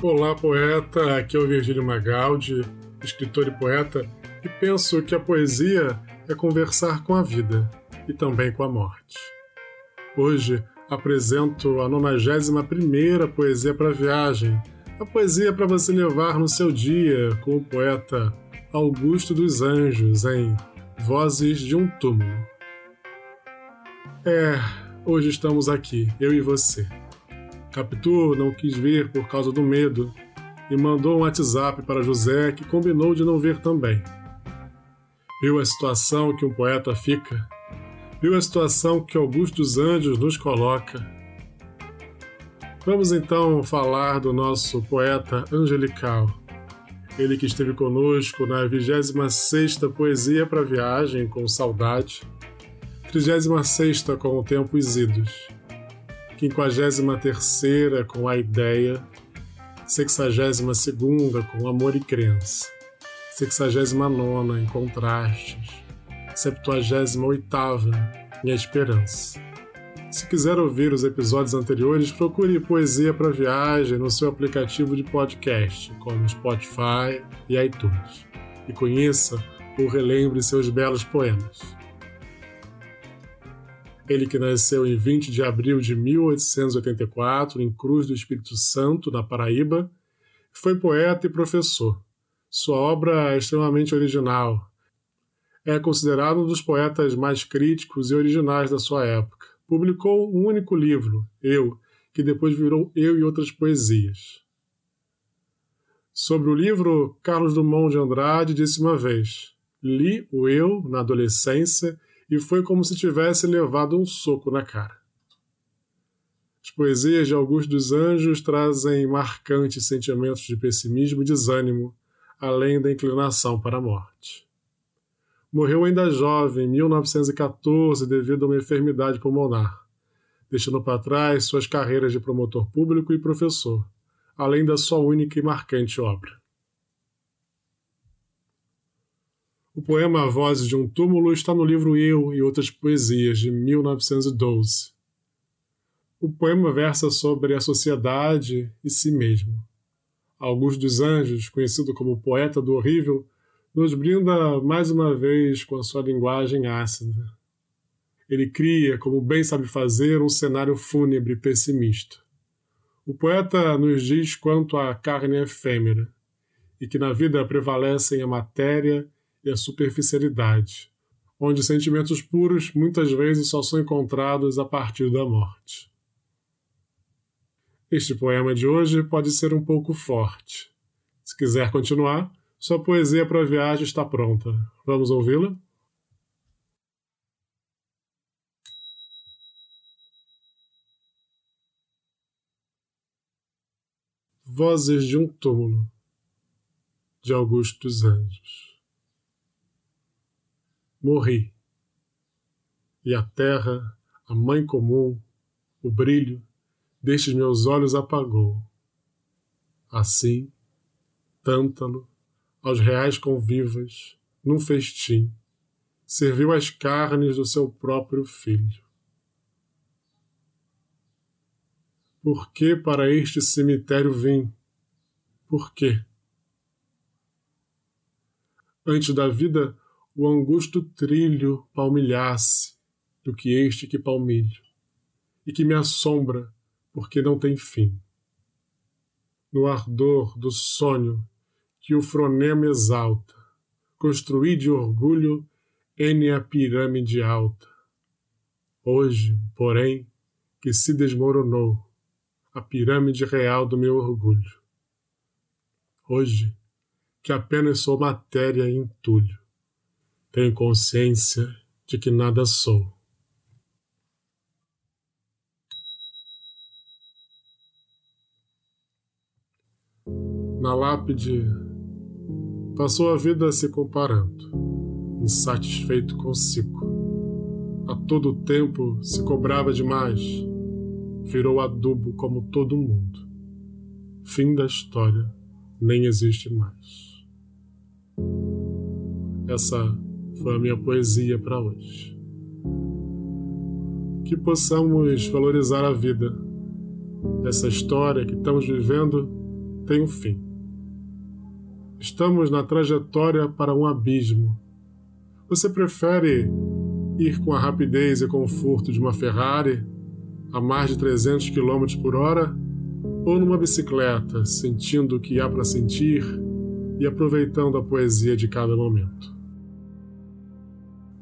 Olá, poeta. Aqui é o Virgílio Magaldi, escritor e poeta, e penso que a poesia é conversar com a vida e também com a morte. Hoje apresento a 91 Poesia para Viagem, a poesia para você levar no seu dia com o poeta Augusto dos Anjos em Vozes de um Túmulo. É, hoje estamos aqui, eu e você Capitu não quis vir por causa do medo e mandou um WhatsApp para José, que combinou de não vir também. Viu a situação que um poeta fica, viu a situação que Augusto dos Anjos nos coloca. Vamos então falar do nosso poeta angelical. Ele que esteve conosco na 26ª Poesia para Viagem com Saudade, 36ª com o Tempo Isidos 53 com a ideia, 62 com amor e crença, 69 em contrastes, 78 em esperança. Se quiser ouvir os episódios anteriores, procure Poesia para Viagem no seu aplicativo de podcast, como Spotify e iTunes, e conheça ou relembre seus belos poemas. Ele que nasceu em 20 de abril de 1884 em Cruz do Espírito Santo, na Paraíba, foi poeta e professor. Sua obra é extremamente original. É considerado um dos poetas mais críticos e originais da sua época. Publicou um único livro, Eu, que depois virou Eu e Outras Poesias. Sobre o livro, Carlos Drummond de Andrade disse uma vez: Li o Eu na adolescência e foi como se tivesse levado um soco na cara. As poesias de Augusto dos Anjos trazem marcantes sentimentos de pessimismo e desânimo, além da inclinação para a morte. Morreu ainda jovem, em 1914, devido a uma enfermidade pulmonar, deixando para trás suas carreiras de promotor público e professor, além da sua única e marcante obra. O poema Vozes de um Túmulo está no livro Eu e Outras Poesias, de 1912. O poema versa sobre a sociedade e si mesmo. Augusto dos Anjos, conhecido como poeta do horrível, nos brinda mais uma vez com a sua linguagem ácida. Ele cria, como bem sabe fazer, um cenário fúnebre e pessimista. O poeta nos diz quanto a carne é efêmera e que na vida prevalecem a matéria e a superficialidade, onde sentimentos puros muitas vezes só são encontrados a partir da morte. Este poema de hoje pode ser um pouco forte. Se quiser continuar, sua poesia para a viagem está pronta. Vamos ouvi-la? Vozes de um túmulo, de Augusto dos Anjos morri. E a terra, a mãe comum, o brilho destes meus olhos apagou. Assim, Tântalo, aos reais convivas, num festim, serviu as carnes do seu próprio filho. Por que para este cemitério vim? Por quê? Antes da vida, o angusto trilho palmilhasse do que este que palmilho, e que me assombra porque não tem fim. No ardor do sonho que o fronema exalta, construí de orgulho N a pirâmide alta. Hoje, porém, que se desmoronou a pirâmide real do meu orgulho. Hoje, que apenas sou matéria e entulho tenho consciência de que nada sou. Na lápide, passou a vida se comparando, insatisfeito consigo. A todo tempo se cobrava demais, virou adubo como todo mundo. Fim da história, nem existe mais. Essa foi a minha poesia para hoje. Que possamos valorizar a vida. Essa história que estamos vivendo tem um fim. Estamos na trajetória para um abismo. Você prefere ir com a rapidez e conforto de uma Ferrari a mais de 300 km por hora ou numa bicicleta, sentindo o que há para sentir e aproveitando a poesia de cada momento?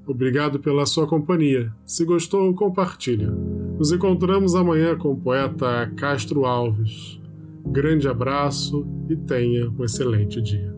Obrigado pela sua companhia. Se gostou, compartilhe. Nos encontramos amanhã com o poeta Castro Alves. Grande abraço e tenha um excelente dia.